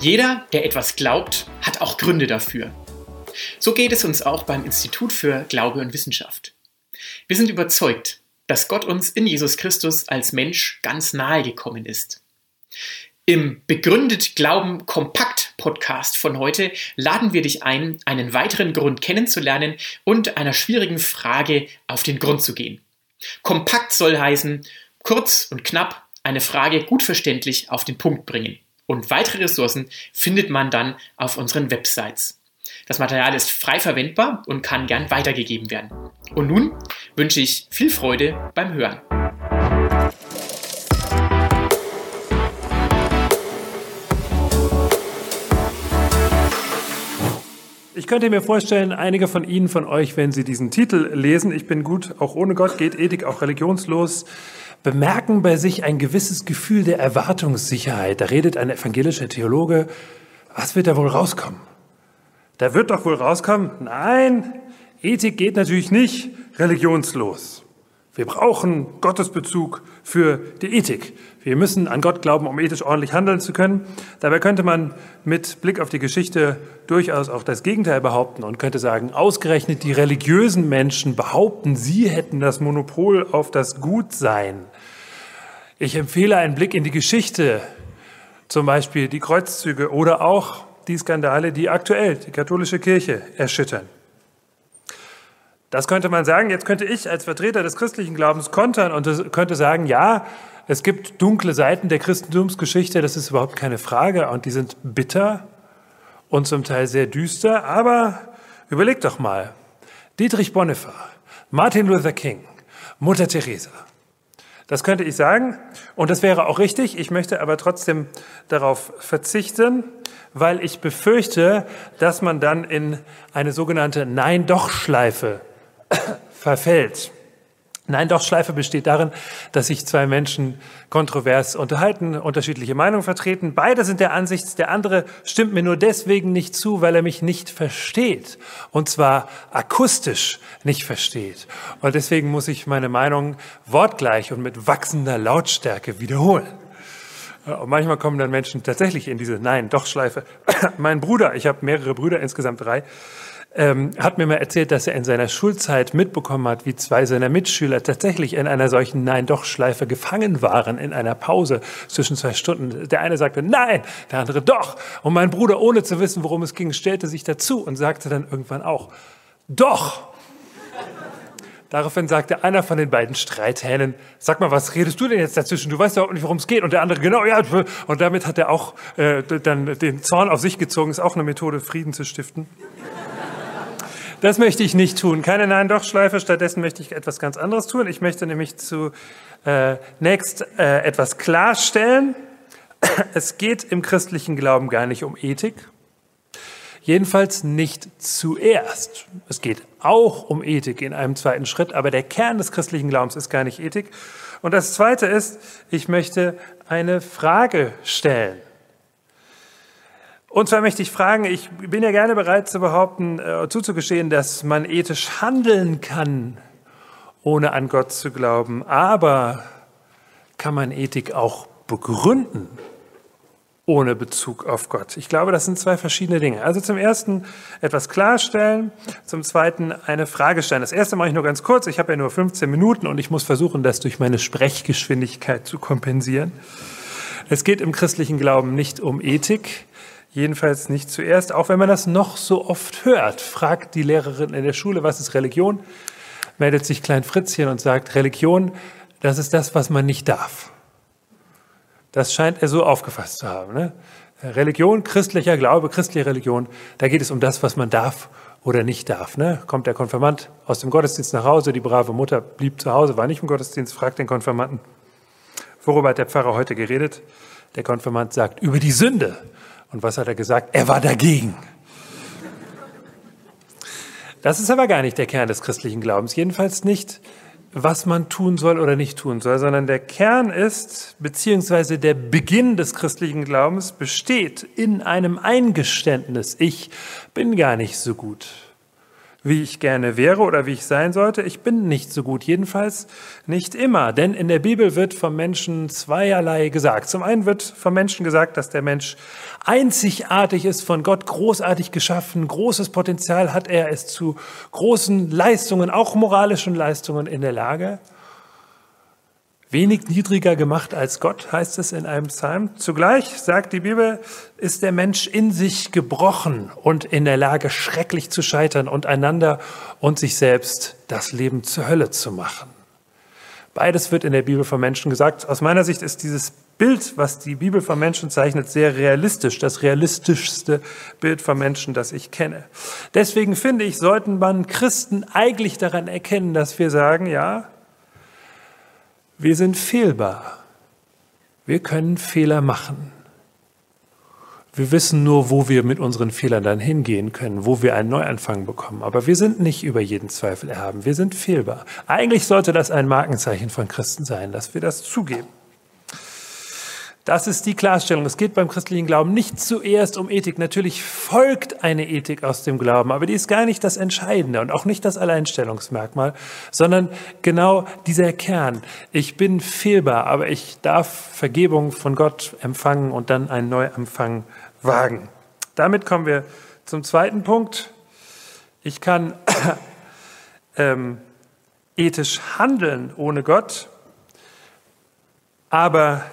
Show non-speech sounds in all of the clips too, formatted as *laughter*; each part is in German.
Jeder, der etwas glaubt, hat auch Gründe dafür. So geht es uns auch beim Institut für Glaube und Wissenschaft. Wir sind überzeugt, dass Gott uns in Jesus Christus als Mensch ganz nahe gekommen ist. Im Begründet Glauben Kompakt Podcast von heute laden wir dich ein, einen weiteren Grund kennenzulernen und einer schwierigen Frage auf den Grund zu gehen. Kompakt soll heißen, kurz und knapp eine Frage gut verständlich auf den Punkt bringen. Und weitere Ressourcen findet man dann auf unseren Websites. Das Material ist frei verwendbar und kann gern weitergegeben werden. Und nun wünsche ich viel Freude beim Hören. Ich könnte mir vorstellen, einige von Ihnen, von euch, wenn Sie diesen Titel lesen, ich bin gut, auch ohne Gott geht Ethik auch religionslos, bemerken bei sich ein gewisses Gefühl der Erwartungssicherheit. Da redet ein evangelischer Theologe, was wird da wohl rauskommen? Da wird doch wohl rauskommen, nein, Ethik geht natürlich nicht religionslos. Wir brauchen Gottesbezug für die Ethik. Wir müssen an Gott glauben, um ethisch ordentlich handeln zu können. Dabei könnte man mit Blick auf die Geschichte durchaus auch das Gegenteil behaupten und könnte sagen, ausgerechnet die religiösen Menschen behaupten, sie hätten das Monopol auf das Gutsein. Ich empfehle einen Blick in die Geschichte, zum Beispiel die Kreuzzüge oder auch die Skandale, die aktuell die katholische Kirche erschüttern. Das könnte man sagen. Jetzt könnte ich als Vertreter des christlichen Glaubens kontern und könnte sagen, ja, es gibt dunkle Seiten der Christentumsgeschichte, das ist überhaupt keine Frage und die sind bitter und zum Teil sehr düster, aber überleg doch mal. Dietrich Bonhoeffer, Martin Luther King, Mutter Teresa. Das könnte ich sagen und das wäre auch richtig. Ich möchte aber trotzdem darauf verzichten, weil ich befürchte, dass man dann in eine sogenannte Nein-Doch-Schleife verfällt. Nein, doch Schleife besteht darin, dass sich zwei Menschen kontrovers unterhalten, unterschiedliche Meinungen vertreten. Beide sind der Ansicht, der andere stimmt mir nur deswegen nicht zu, weil er mich nicht versteht. Und zwar akustisch nicht versteht. Und deswegen muss ich meine Meinung wortgleich und mit wachsender Lautstärke wiederholen. Und manchmal kommen dann Menschen tatsächlich in diese Nein-Doch-Schleife. *clears throat* mein Bruder, ich habe mehrere Brüder, insgesamt drei, ähm, hat mir mal erzählt, dass er in seiner Schulzeit mitbekommen hat, wie zwei seiner Mitschüler tatsächlich in einer solchen Nein-Doch-Schleife gefangen waren in einer Pause zwischen zwei Stunden. Der eine sagte Nein, der andere Doch. Und mein Bruder, ohne zu wissen, worum es ging, stellte sich dazu und sagte dann irgendwann auch Doch. Daraufhin sagte einer von den beiden Streithähnen, sag mal, was redest du denn jetzt dazwischen? Du weißt ja auch nicht, worum es geht. Und der andere, genau, ja. Und damit hat er auch äh, dann den Zorn auf sich gezogen. Ist auch eine Methode, Frieden zu stiften. Das möchte ich nicht tun. Keine Nein-Doch-Schleife. Stattdessen möchte ich etwas ganz anderes tun. Ich möchte nämlich zunächst äh, äh, etwas klarstellen. *clears throat* Es geht im christlichen Glauben gar nicht um Ethik. Jedenfalls nicht zuerst. Es geht auch um Ethik in einem zweiten Schritt, aber der Kern des christlichen Glaubens ist gar nicht Ethik. Und das Zweite ist, ich möchte eine Frage stellen. Und zwar möchte ich fragen, ich bin ja gerne bereit zu behaupten, äh, zuzugestehen, dass man ethisch handeln kann, ohne an Gott zu glauben. Aber kann man Ethik auch begründen, ohne Bezug auf Gott? Ich glaube, das sind zwei verschiedene Dinge. Also zum ersten etwas klarstellen, zum zweiten eine Frage stellen. Das erste mache ich nur ganz kurz. Ich habe ja nur 15 Minuten und ich muss versuchen, das durch meine Sprechgeschwindigkeit zu kompensieren. Es geht im christlichen Glauben nicht um Ethik, Jedenfalls nicht zuerst, auch wenn man das noch so oft hört. Fragt die Lehrerin in der Schule, was ist Religion? Meldet sich Klein Fritzchen und sagt, Religion, das ist das, was man nicht darf. Das scheint er so aufgefasst zu haben. Ne? Religion, christlicher Glaube, christliche Religion, da geht es um das, was man darf oder nicht darf. Ne? Kommt der Konfirmand aus dem Gottesdienst nach Hause, die brave Mutter blieb zu Hause, war nicht im Gottesdienst, fragt den Konfirmanden, worüber hat der Pfarrer heute geredet? Der Konfirmand sagt, über die Sünde. Und was hat er gesagt? Er war dagegen. Das ist aber gar nicht der Kern des christlichen Glaubens. Jedenfalls nicht, was man tun soll oder nicht tun soll, sondern der Kern ist, beziehungsweise der Beginn des christlichen Glaubens besteht in einem Eingeständnis. Ich bin gar nicht so gut. Wie ich gerne wäre oder wie ich sein sollte. Ich bin nicht so gut, jedenfalls nicht immer. Denn in der Bibel wird vom Menschen zweierlei gesagt. Zum einen wird vom Menschen gesagt, dass der Mensch einzigartig ist, von Gott großartig geschaffen, großes Potenzial hat er, ist zu großen Leistungen, auch moralischen Leistungen in der Lage wenig niedriger gemacht als Gott, heißt es in einem Psalm. Zugleich, sagt die Bibel, ist der Mensch in sich gebrochen und in der Lage, schrecklich zu scheitern und einander und sich selbst das Leben zur Hölle zu machen. Beides wird in der Bibel von Menschen gesagt. Aus meiner Sicht ist dieses Bild, was die Bibel von Menschen zeichnet, sehr realistisch, das realistischste Bild von Menschen, das ich kenne. Deswegen finde ich, sollten man Christen eigentlich daran erkennen, dass wir sagen, ja, wir sind fehlbar. Wir können Fehler machen. Wir wissen nur, wo wir mit unseren Fehlern dann hingehen können, wo wir einen Neuanfang bekommen. Aber wir sind nicht über jeden Zweifel erhaben. Wir sind fehlbar. Eigentlich sollte das ein Markenzeichen von Christen sein, dass wir das zugeben. Das ist die Klarstellung. Es geht beim christlichen Glauben nicht zuerst um Ethik. Natürlich folgt eine Ethik aus dem Glauben, aber die ist gar nicht das Entscheidende und auch nicht das Alleinstellungsmerkmal, sondern genau dieser Kern. Ich bin fehlbar, aber ich darf Vergebung von Gott empfangen und dann einen Neuanfang wagen. Damit kommen wir zum zweiten Punkt. Ich kann *coughs* ähm, ethisch handeln ohne Gott, aber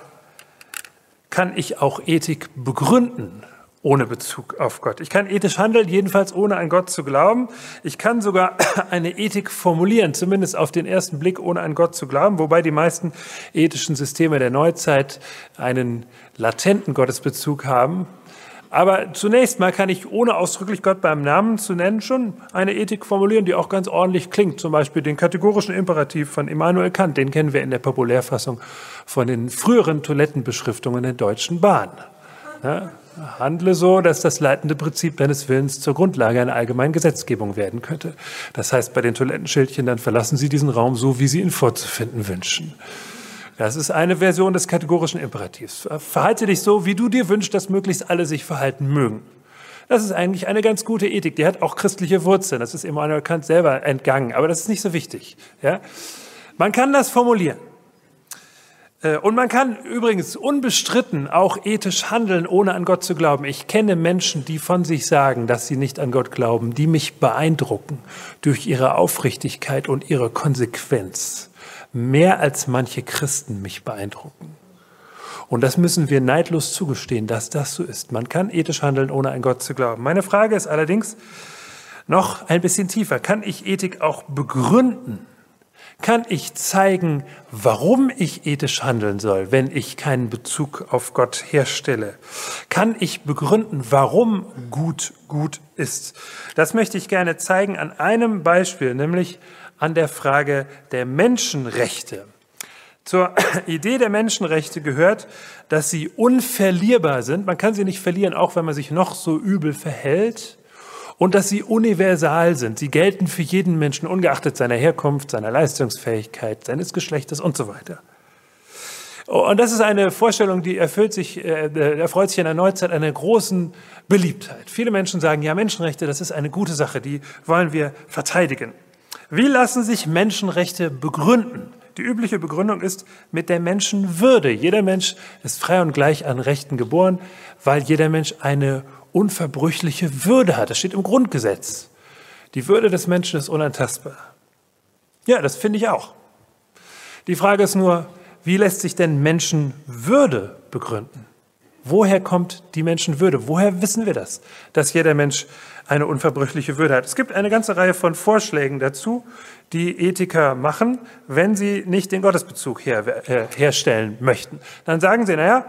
kann ich auch Ethik begründen ohne Bezug auf Gott. Ich kann ethisch handeln, jedenfalls ohne an Gott zu glauben. Ich kann sogar *coughs* eine Ethik formulieren, zumindest auf den ersten Blick, ohne an Gott zu glauben, wobei die meisten ethischen Systeme der Neuzeit einen latenten Gottesbezug haben. Aber zunächst mal kann ich, ohne ausdrücklich Gott beim Namen zu nennen, schon eine Ethik formulieren, die auch ganz ordentlich klingt. Zum Beispiel den kategorischen Imperativ von Immanuel Kant, den kennen wir in der Populärfassung von den früheren Toilettenbeschriftungen der Deutschen Bahn. Ja, handle so, dass das leitende Prinzip deines Willens zur Grundlage einer allgemeinen Gesetzgebung werden könnte. Das heißt, bei den Toilettenschildchen, dann verlassen Sie diesen Raum so, wie Sie ihn vorzufinden wünschen. Das ist eine Version des kategorischen Imperativs. Verhalte dich so, wie du dir wünschst, dass möglichst alle sich verhalten mögen. Das ist eigentlich eine ganz gute Ethik. Die hat auch christliche Wurzeln. Das ist Immanuel Kant selber entgangen. Aber das ist nicht so wichtig. Ja? Man kann das formulieren. Äh, und man kann übrigens unbestritten auch ethisch handeln, ohne an Gott zu glauben. Ich kenne Menschen, die von sich sagen, dass sie nicht an Gott glauben, die mich beeindrucken durch ihre Aufrichtigkeit und ihre Konsequenz mehr als manche Christen mich beeindrucken. Und das müssen wir neidlos zugestehen, dass das so ist. Man kann ethisch handeln, ohne an Gott zu glauben. Meine Frage ist allerdings noch ein bisschen tiefer. Kann ich Ethik auch begründen? Kann ich zeigen, warum ich ethisch handeln soll, wenn ich keinen Bezug auf Gott herstelle? Kann ich begründen, warum gut gut ist? Das möchte ich gerne zeigen an einem Beispiel, nämlich an der Frage der Menschenrechte. Zur *clears throat* Idee der Menschenrechte gehört, dass sie unverlierbar sind. Man kann sie nicht verlieren, auch wenn man sich noch so übel verhält. Und dass sie universal sind. Sie gelten für jeden Menschen, ungeachtet seiner Herkunft, seiner Leistungsfähigkeit, seines Geschlechtes und so weiter. Und das ist eine Vorstellung, die erfüllt sich, äh, erfreut sich in der Neuzeit einer großen Beliebtheit. Viele Menschen sagen, ja, Menschenrechte, das ist eine gute Sache, die wollen wir verteidigen. Wie lassen sich Menschenrechte begründen? Die übliche Begründung ist mit der Menschenwürde. Jeder Mensch ist frei und gleich an Rechten geboren, weil jeder Mensch eine unverbrüchliche Würde hat. Das steht im Grundgesetz. Die Würde des Menschen ist unantastbar. Ja, das finde ich auch. Die Frage ist nur, wie lässt sich denn Menschenwürde begründen? Woher kommt die Menschenwürde? Woher wissen wir das, dass jeder Mensch eine unverbrüchliche Würde hat? Es gibt eine ganze Reihe von Vorschlägen dazu, die Ethiker machen, wenn sie nicht den Gottesbezug her, äh, herstellen möchten. Dann sagen sie, naja,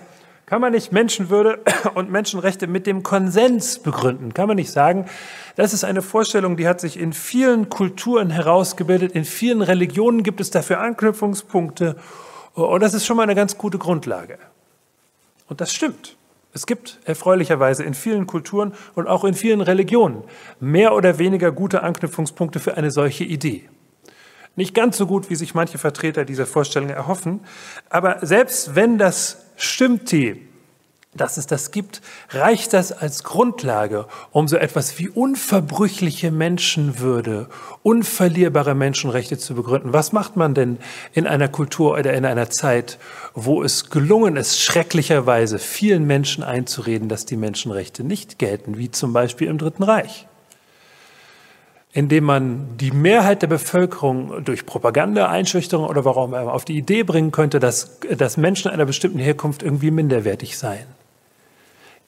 *coughs* kann man nicht Menschenwürde *coughs* und Menschenrechte mit dem Konsens begründen? Kann man nicht sagen, das ist eine Vorstellung, die hat sich in vielen Kulturen herausgebildet, in vielen Religionen gibt es dafür Anknüpfungspunkte und das ist schon mal eine ganz gute Grundlage. Und das stimmt. Es gibt erfreulicherweise in vielen Kulturen und auch in vielen Religionen mehr oder weniger gute Anknüpfungspunkte für eine solche Idee. Nicht ganz so gut, wie sich manche Vertreter dieser Vorstellung erhoffen, aber selbst wenn das stimmte, dass es das gibt, reicht das als Grundlage, um so etwas wie unverbrüchliche Menschenwürde, unverlierbare Menschenrechte zu begründen. Was macht man denn in einer Kultur oder in einer Zeit, wo es gelungen ist, schrecklicherweise vielen Menschen einzureden, dass die Menschenrechte nicht gelten, wie zum Beispiel im Dritten Reich? indem man die Mehrheit der Bevölkerung durch Propaganda, Einschüchterung oder warum auf die Idee bringen könnte, dass, dass Menschen einer bestimmten Herkunft irgendwie minderwertig seien.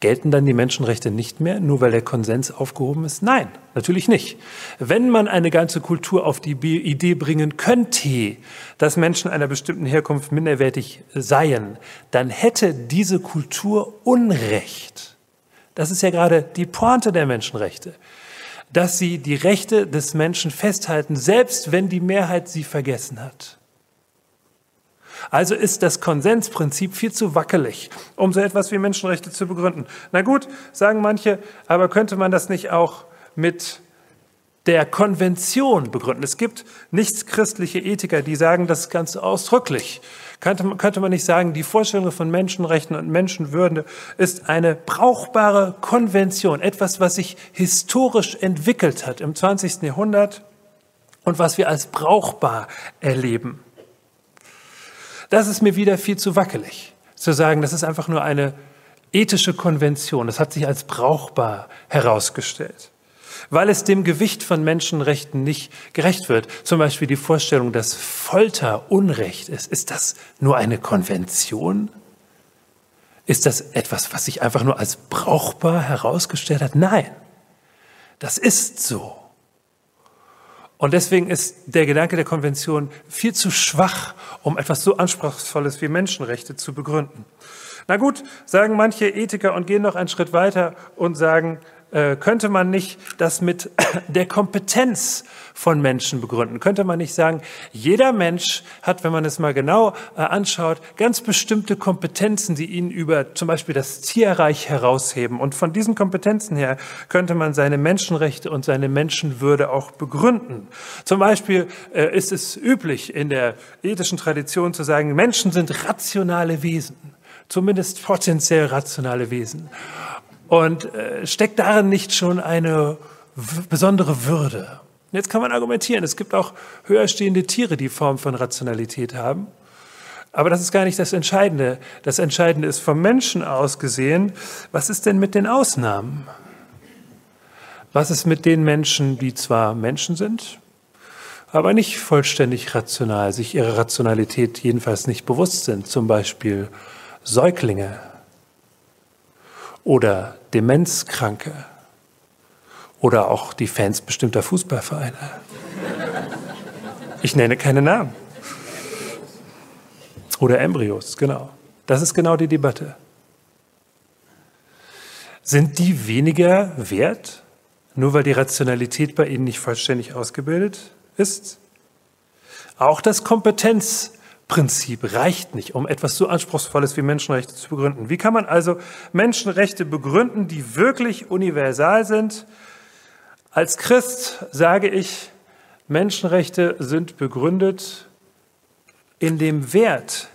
Gelten dann die Menschenrechte nicht mehr, nur weil der Konsens aufgehoben ist? Nein, natürlich nicht. Wenn man eine ganze Kultur auf die Idee bringen könnte, dass Menschen einer bestimmten Herkunft minderwertig seien, dann hätte diese Kultur Unrecht. Das ist ja gerade die Pointe der Menschenrechte dass sie die Rechte des Menschen festhalten, selbst wenn die Mehrheit sie vergessen hat. Also ist das Konsensprinzip viel zu wackelig, um so etwas wie Menschenrechte zu begründen. Na gut, sagen manche, aber könnte man das nicht auch mit der Konvention begründen? Es gibt nichtschristliche Ethiker, die sagen das ganz ausdrücklich. Könnte, könnte man nicht sagen, die Vorstellung von Menschenrechten und Menschenwürde ist eine brauchbare Konvention, etwas, was sich historisch entwickelt hat im 20. Jahrhundert und was wir als brauchbar erleben. Das ist mir wieder viel zu wackelig, zu sagen, das ist einfach nur eine ethische Konvention. Das hat sich als brauchbar herausgestellt weil es dem Gewicht von Menschenrechten nicht gerecht wird. Zum Beispiel die Vorstellung, dass Folter Unrecht ist. Ist das nur eine Konvention? Ist das etwas, was sich einfach nur als brauchbar herausgestellt hat? Nein, das ist so. Und deswegen ist der Gedanke der Konvention viel zu schwach, um etwas so Anspruchsvolles wie Menschenrechte zu begründen. Na gut, sagen manche Ethiker und gehen noch einen Schritt weiter und sagen, äh, könnte man nicht das mit *clears throat* der Kompetenz von Menschen begründen? Könnte man nicht sagen, jeder Mensch hat, wenn man es mal genau äh, anschaut, ganz bestimmte Kompetenzen, die ihn über zum Beispiel das Tierreich herausheben. Und von diesen Kompetenzen her könnte man seine Menschenrechte und seine Menschenwürde auch begründen. Zum Beispiel äh, ist es üblich in der ethischen Tradition zu sagen, Menschen sind rationale Wesen zumindest potenziell rationale Wesen. Und äh, steckt darin nicht schon eine besondere Würde? Jetzt kann man argumentieren, es gibt auch höher stehende Tiere, die Form von Rationalität haben. Aber das ist gar nicht das Entscheidende. Das Entscheidende ist vom Menschen aus gesehen, was ist denn mit den Ausnahmen? Was ist mit den Menschen, die zwar Menschen sind, aber nicht vollständig rational, sich ihrer Rationalität jedenfalls nicht bewusst sind, zum Beispiel Säuglinge oder Demenzkranke oder auch die Fans bestimmter Fußballvereine. Ich nenne keine Namen. Oder Embryos, genau. Das ist genau die Debatte. Sind die weniger wert, nur weil die Rationalität bei ihnen nicht vollständig ausgebildet ist? Auch das Kompetenz Prinzip reicht nicht, um etwas so Anspruchsvolles wie Menschenrechte zu begründen. Wie kann man also Menschenrechte begründen, die wirklich universal sind? Als Christ sage ich, Menschenrechte sind begründet in dem Wert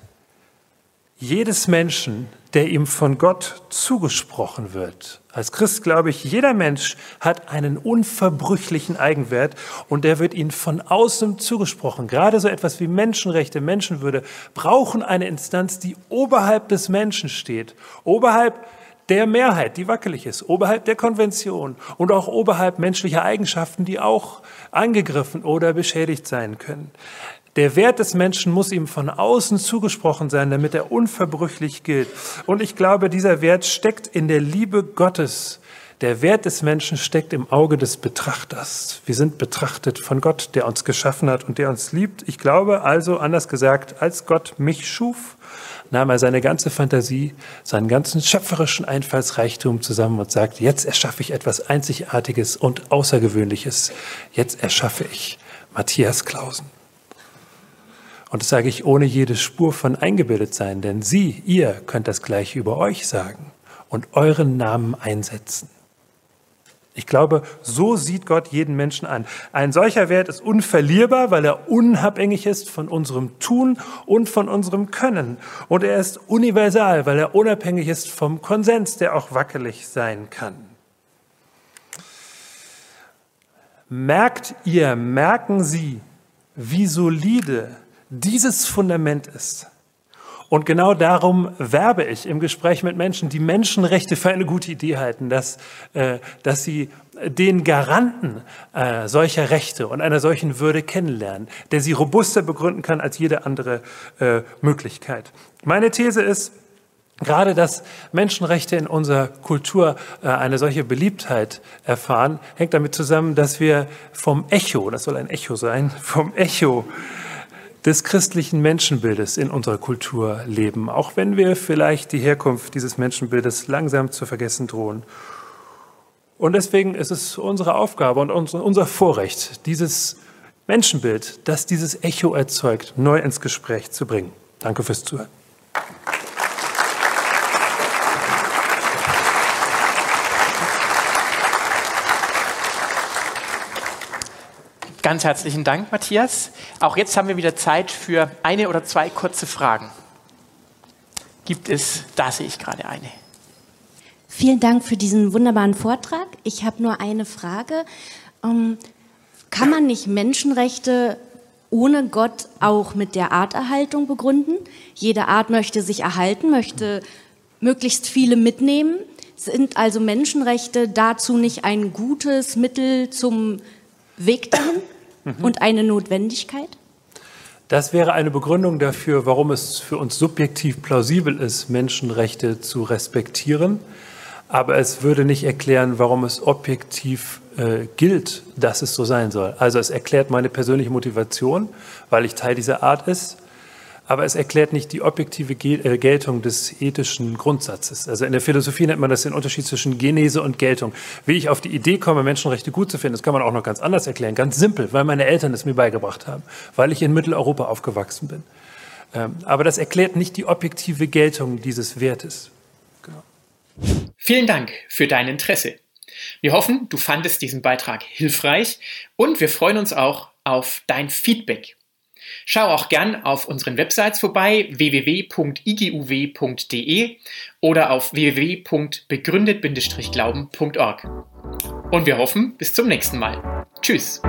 jedes Menschen, der ihm von Gott zugesprochen wird. Als Christ glaube ich, jeder Mensch hat einen unverbrüchlichen Eigenwert und der wird ihnen von außen zugesprochen. Gerade so etwas wie Menschenrechte, Menschenwürde brauchen eine Instanz, die oberhalb des Menschen steht, oberhalb der Mehrheit, die wackelig ist, oberhalb der Konvention und auch oberhalb menschlicher Eigenschaften, die auch angegriffen oder beschädigt sein können. Der Wert des Menschen muss ihm von außen zugesprochen sein, damit er unverbrüchlich gilt. Und ich glaube, dieser Wert steckt in der Liebe Gottes. Der Wert des Menschen steckt im Auge des Betrachters. Wir sind betrachtet von Gott, der uns geschaffen hat und der uns liebt. Ich glaube also, anders gesagt, als Gott mich schuf, nahm er seine ganze Fantasie, seinen ganzen schöpferischen Einfallsreichtum zusammen und sagt, jetzt erschaffe ich etwas Einzigartiges und Außergewöhnliches. Jetzt erschaffe ich Matthias Klausen. Und das sage ich ohne jede Spur von eingebildet sein, denn Sie, ihr könnt das gleiche über euch sagen und euren Namen einsetzen. Ich glaube, so sieht Gott jeden Menschen an. Ein solcher Wert ist unverlierbar, weil er unabhängig ist von unserem Tun und von unserem Können. Und er ist universal, weil er unabhängig ist vom Konsens, der auch wackelig sein kann. Merkt ihr, merken Sie, wie solide dieses Fundament ist? Und genau darum werbe ich im Gespräch mit Menschen, die Menschenrechte für eine gute Idee halten, dass, äh, dass sie den Garanten äh, solcher Rechte und einer solchen Würde kennenlernen, der sie robuster begründen kann als jede andere äh, Möglichkeit. Meine These ist, Gerade dass Menschenrechte in unserer Kultur äh, eine solche Beliebtheit erfahren, hängt damit zusammen, dass wir vom Echo, das soll ein Echo sein, vom Echo des christlichen Menschenbildes in unserer Kultur leben, auch wenn wir vielleicht die Herkunft dieses Menschenbildes langsam zu vergessen drohen. Und deswegen ist es unsere Aufgabe und unser Vorrecht, dieses Menschenbild, das dieses Echo erzeugt, neu ins Gespräch zu bringen. Danke fürs Zuhören. Ganz herzlichen Dank, Matthias. Auch jetzt haben wir wieder Zeit für eine oder zwei kurze Fragen. Gibt es, da sehe ich gerade eine. Vielen Dank für diesen wunderbaren Vortrag. Ich habe nur eine Frage. Ähm, kann man nicht Menschenrechte ohne Gott auch mit der Arterhaltung begründen? Jede Art möchte sich erhalten, möchte möglichst viele mitnehmen. Sind also Menschenrechte dazu nicht ein gutes Mittel zum Weg dahin? Mhm. und eine Notwendigkeit? Das wäre eine Begründung dafür, warum es für uns subjektiv plausibel ist, Menschenrechte zu respektieren. Aber es würde nicht erklären, warum es objektiv äh, gilt, dass es so sein soll. Also es erklärt meine persönliche Motivation, weil ich Teil dieser Art ist aber es erklärt nicht die objektive äh, Geltung des ethischen Grundsatzes. Also in der Philosophie nennt man das den Unterschied zwischen Genese und Geltung. Wie ich auf die Idee komme, Menschenrechte gut zu finden, das kann man auch noch ganz anders erklären, ganz simpel, weil meine Eltern es mir beigebracht haben, weil ich in Mitteleuropa aufgewachsen bin. Ähm, aber das erklärt nicht die objektive Geltung dieses Wertes. Genau. Vielen Dank für dein Interesse. Wir hoffen, du fandest diesen Beitrag hilfreich und wir freuen uns auch auf dein Feedback. Schau auch gern auf unseren Websites vorbei www.iguw.de oder auf www.begründet-glauben.org. Und wir hoffen, bis zum nächsten Mal. Tschüss.